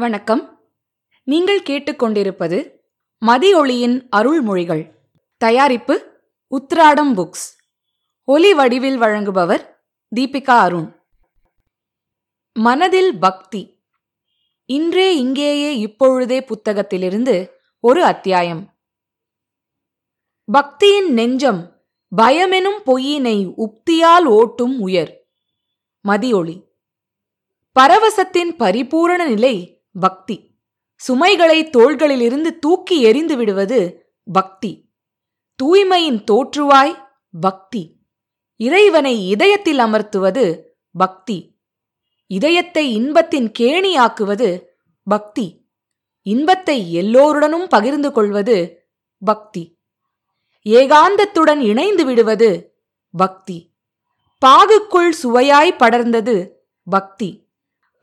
வணக்கம். நீங்கள் கேட்டுக்கொண்டிருப்பது மதியொளியின் அருள்மொழிகள். தயாரிப்பு உத்ராடம் புக்ஸ். ஒலி வடிவில் வழங்குபவர் தீபிகா அருண். மனதில் பக்தி. இன்றே இங்கேயே இப்பொழுதே புத்தகத்திலிருந்து ஒரு அத்தியாயம். பக்தியின் நெஞ்சம் பயமெனும் பொய்யினை உப்தியால் ஓட்டும் உயர். மதியொளி. பரவசத்தின் பரிபூரண நிலை பக்தி. சுமைகளை தோள்களிலிருந்து தூக்கி எறிந்து விடுவது பக்தி. தூய்மையின் தோற்றுவாய் பக்தி. இறைவனை இதயத்தில் அமர்த்துவது பக்தி. இதயத்தை இன்பத்தின் கேணியாக்குவது பக்தி. இன்பத்தை எல்லோருடனும் பகிர்ந்து கொள்வது பக்தி. ஏகாந்தத்துடன் இணைந்து விடுவது பக்தி. பாகுக்குள் சுவையாய் படர்ந்தது பக்தி.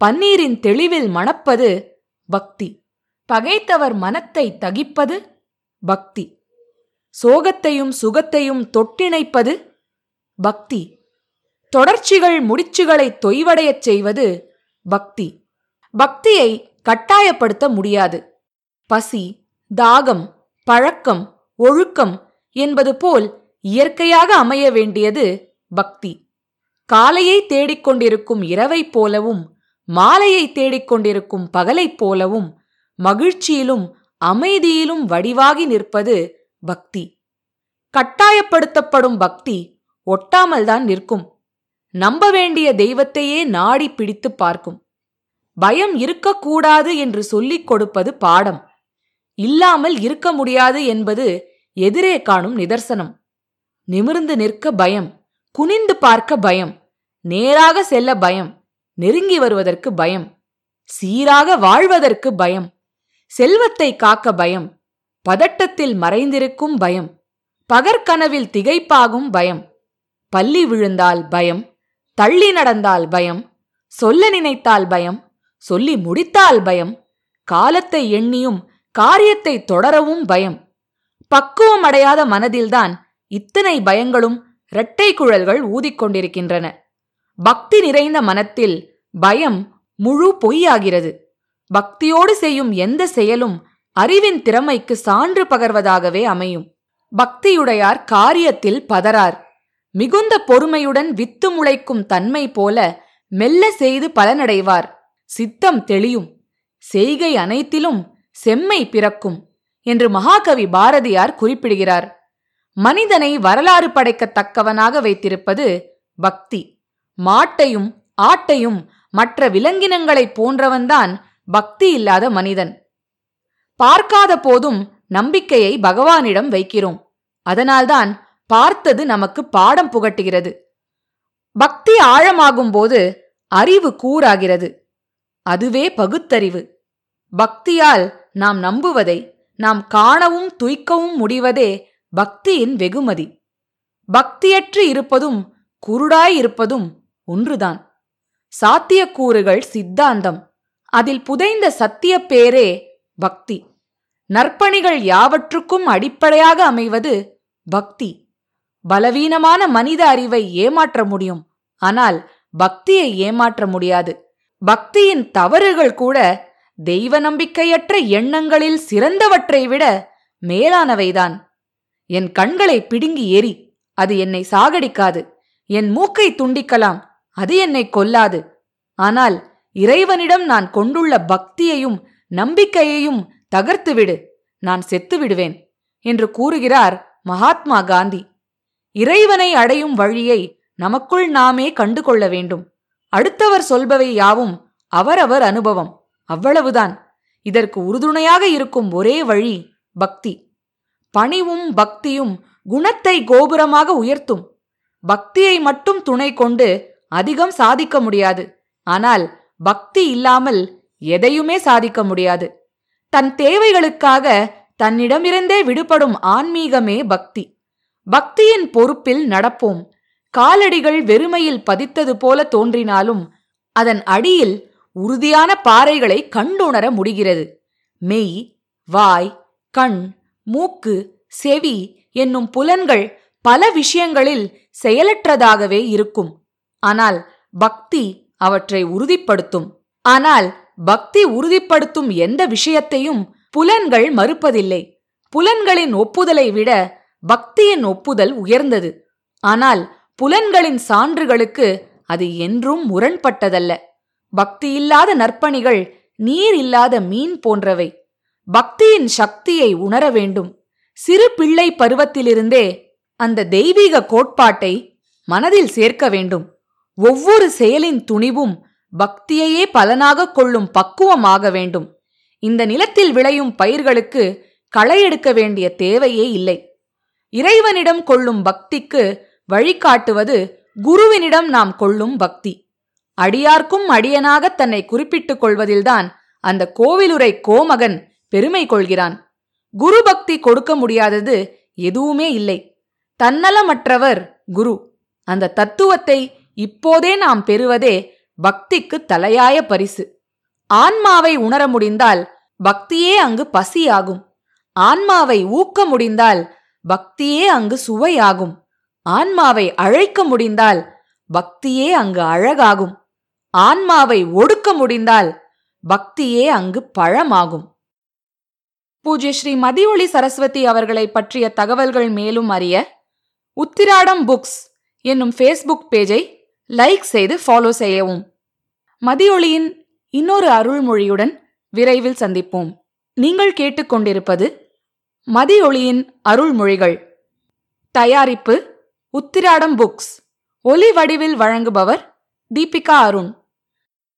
பன்னீரின் தெளிவில் மணப்பது பக்தி. பகைத்தவர் மனத்தை தகிப்பது பக்தி. சோகத்தையும் சுகத்தையும் தொட்டிணைப்பது பக்தி. தொடர்ச்சிகள் முடிச்சுகளை தொய்வடையச் செய்வது பக்தி. பக்தியை கட்டாயப்படுத்த முடியாது. பசி தாகம் பழக்கம் ஒழுக்கம் என்பது போல் இயற்கையாக அமைய வேண்டியது பக்தி. காலையை தேடிக்கொண்டிருக்கும் இரவைப் போலவும் மாலையை தேடிக்கொண்டிருக்கும் பகலைப் போலவும் மகிழ்ச்சியிலும் அமைதியிலும் வடிவாகி நிற்பது பக்தி. கட்டாயப்படுத்தப்படும் பக்தி ஒட்டாமல்தான் நிற்கும். நம்ப வேண்டிய தெய்வத்தையே நாடி பிடித்து பார்க்கும். பயம் இருக்கக்கூடாது என்று சொல்லிக் கொடுப்பது பாடம். இல்லாமல் இருக்க முடியாது என்பது எதிரே காணும் நிதர்சனம். நிமிர்ந்து நிற்க பயம் குனிந்து பார்க்க பயம் நேராக செல்ல பயம். நெருங்கி வருவதற்கு பயம். சீராக வாழ்வதற்கு பயம். செல்வத்தை காக்க பயம். பதட்டத்தில் மறைந்திருக்கும் பயம். பகற்கனவில் திகைப்பாகும் பயம். பள்ளி விழுந்தால் பயம். தள்ளி நடந்தால் பயம். சொல்ல நினைத்தால் பயம். சொல்லி முடித்தால் பயம். காலத்தை எண்ணியும் காரியத்தை தொடரவும் பயம். பக்குவம் அடையாத மனதில்தான் இத்தனை பயங்களும் இரட்டை குழல்கள் ஊதிக்கொண்டிருக்கின்றன. பக்தி நிறைந்த மனத்தில் பயம் முழு பொய்யாகிறது. பக்தியோடு செய்யும் எந்த செயலும் அறிவின் திறமைக்கு சான்று பகர்வதாகவே அமையும். பக்தியுடையார் காரியத்தில் பதறார். மிகுந்த பொறுமையுடன் வித்து முளைக்கும் தன்மை போல மெல்ல செய்து பலனடைவார். சித்தம் தெளியும். செய்கை அனைத்திலும் செம்மை பிறக்கும் என்று மகாகவி பாரதியார் குறிப்பிடுகிறார். மனிதனை வரலாறு படைக்கத்தக்கவனாக வைத்திருப்பது பக்தி. மாட்டையும் ஆட்டையும் மற்ற விலங்கினங்களைப் போன்றவன்தான் பக்தி இல்லாத மனிதன். பார்க்காத போதும் நம்பிக்கையை பகவானிடம் வைக்கிறோம். அதனால்தான் பார்த்தது நமக்கு பாடம் புகட்டுகிறது. பக்தி ஆழமாகும் போது அறிவு கூறாகிறது அதுவே பகுத்தறிவு. பக்தியால் நாம் நம்புவதை நாம் காணவும் துய்க்கவும் முடிவதே பக்தியின் வெகுமதி. பக்தியற்று இருப்பதும் குருடாய் இருப்பதும் ஒன்றுதான். சாத்தியக்கூறுகள் சித்தாந்தம். அதில் புதைந்த சத்திய பேரே பக்தி. நற்பணிகள் யாவற்றுக்கும் அடிப்படையாக அமைவது பக்தி. பலவீனமான மனித அறிவை ஏமாற்ற முடியும். ஆனால் பக்தியை ஏமாற்ற முடியாது. பக்தியின் தவறுகள் கூட தெய்வ நம்பிக்கையற்ற எண்ணங்களில் சிறந்தவற்றை விட மேலானவைதான். என் கண்களை பிடுங்கி எரி அது என்னை சாகடிக்காது. என் மூக்கை துண்டிக்கலாம். அது என்னை கொல்லாது. ஆனால் இறைவனிடம் நான் கொண்டுள்ள பக்தியையும் நம்பிக்கையையும் தகர்த்துவிடு. நான் செத்து விடுவேன் என்று கூறுகிறார் மகாத்மா காந்தி. இறைவனை அடையும் வழியை நமக்குள் நாமே கண்டுகொள்ள வேண்டும். அடுத்தவர் சொல்பவை யாவும் அவரவர் அனுபவம். அவ்வளவுதான். இதற்கு உறுதுணையாக இருக்கும் ஒரே வழி பக்தி. பணிவும் பக்தியும் குணத்தை கோபுரமாக உயர்த்தும். பக்தியை மட்டும் துணை கொண்டு அதிகம் சாதிக்க முடியாது. ஆனால் பக்தி இல்லாமல் எதையுமே சாதிக்க முடியாது. தன் தேவைகளுக்காக தன்னிடமிருந்தே விடுபடும் ஆன்மீகமே பக்தி. பக்தியின் பொறுப்பில் நடப்போம். காலடிகள் வெறுமையில் பதித்தது போல தோன்றினாலும் அதன் அடியில் உறுதியான பாறைகளை கண்டுணர முடிகிறது. மெய் வாய் கண் மூக்கு செவி என்னும் புலன்கள் பல விஷயங்களில் செயலற்றதாகவே இருக்கும். ஆனால் பக்தி அவற்றை உறுதிப்படுத்தும். ஆனால் பக்தி உறுதிப்படுத்தும் எந்த விஷயத்தையும் புலன்கள் மறுப்பதில்லை. புலன்களின் ஒப்புதலை விட பக்தியின் ஒப்புதல் உயர்ந்தது. ஆனால் புலன்களின் சான்றுகளுக்கு அது என்றும் முரண்பட்டதல்ல. பக்தியில்லாத நற்பணிகள் நீர் இல்லாத மீன் போன்றவை. பக்தியின் சக்தியை உணர வேண்டும். சிறு பிள்ளை பருவத்திலிருந்தே அந்த தெய்வீக கோட்பாட்டை மனதில் சேர்க்க வேண்டும். ஒவ்வொரு செயலின் துணிவும் பக்தியையே பலனாக கொள்ளும் பக்குவமாக வேண்டும். இந்த நிலத்தில் விளையும் பயிர்களுக்கு களை எடுக்க வேண்டிய தேவையே இல்லை. இறைவனிடம் கொள்ளும் பக்திக்கு வழிகாட்டுவது குருவினிடம் நாம் கொள்ளும் பக்தி. அடியார்க்கும் அடியனாக தன்னை குறிப்பிட்டுக் கொள்வதில்தான் அந்த கோவிலுரை கோமகன் பெருமை கொள்கிறான். குரு பக்தி கொடுக்க முடியாதது எதுவுமே இல்லை. தன்னலமற்றவர் குரு. அந்த தத்துவத்தை இப்போதே நாம் பெறுவதே பக்திக்கு தலையாய பரிசு. ஆன்மாவை உணர முடிந்தால் பக்தியே அங்கு பசியாகும். ஆன்மாவை ஊக்க முடிந்தால் பக்தியே அங்கு சுவையாகும். ஆன்மாவை அழைக்க முடிந்தால் பக்தியே அங்கு அழகாகும். ஆன்மாவை ஒடுக்க முடிந்தால் பக்தியே அங்கு பழமாகும். பூஜ்ய ஸ்ரீ மதியொளி சரஸ்வதி அவர்களை பற்றிய தகவல்கள் மேலும் அறிய உத்திராடம் புக்ஸ் என்னும் ஃபேஸ்புக் பேஜை லைக் செய்து ஃபாலோ செய்யவும். மதியொளியின் இன்னொரு அருள்மொழியுடன் விரைவில் சந்திப்போம். நீங்கள் கேட்டுக்கொண்டிருப்பது மதியொளியின் அருள்மொழிகள். தயாரிப்பு உத்திராடம் புக்ஸ். ஒலி வடிவில் வழங்குபவர் தீபிகா அருண்.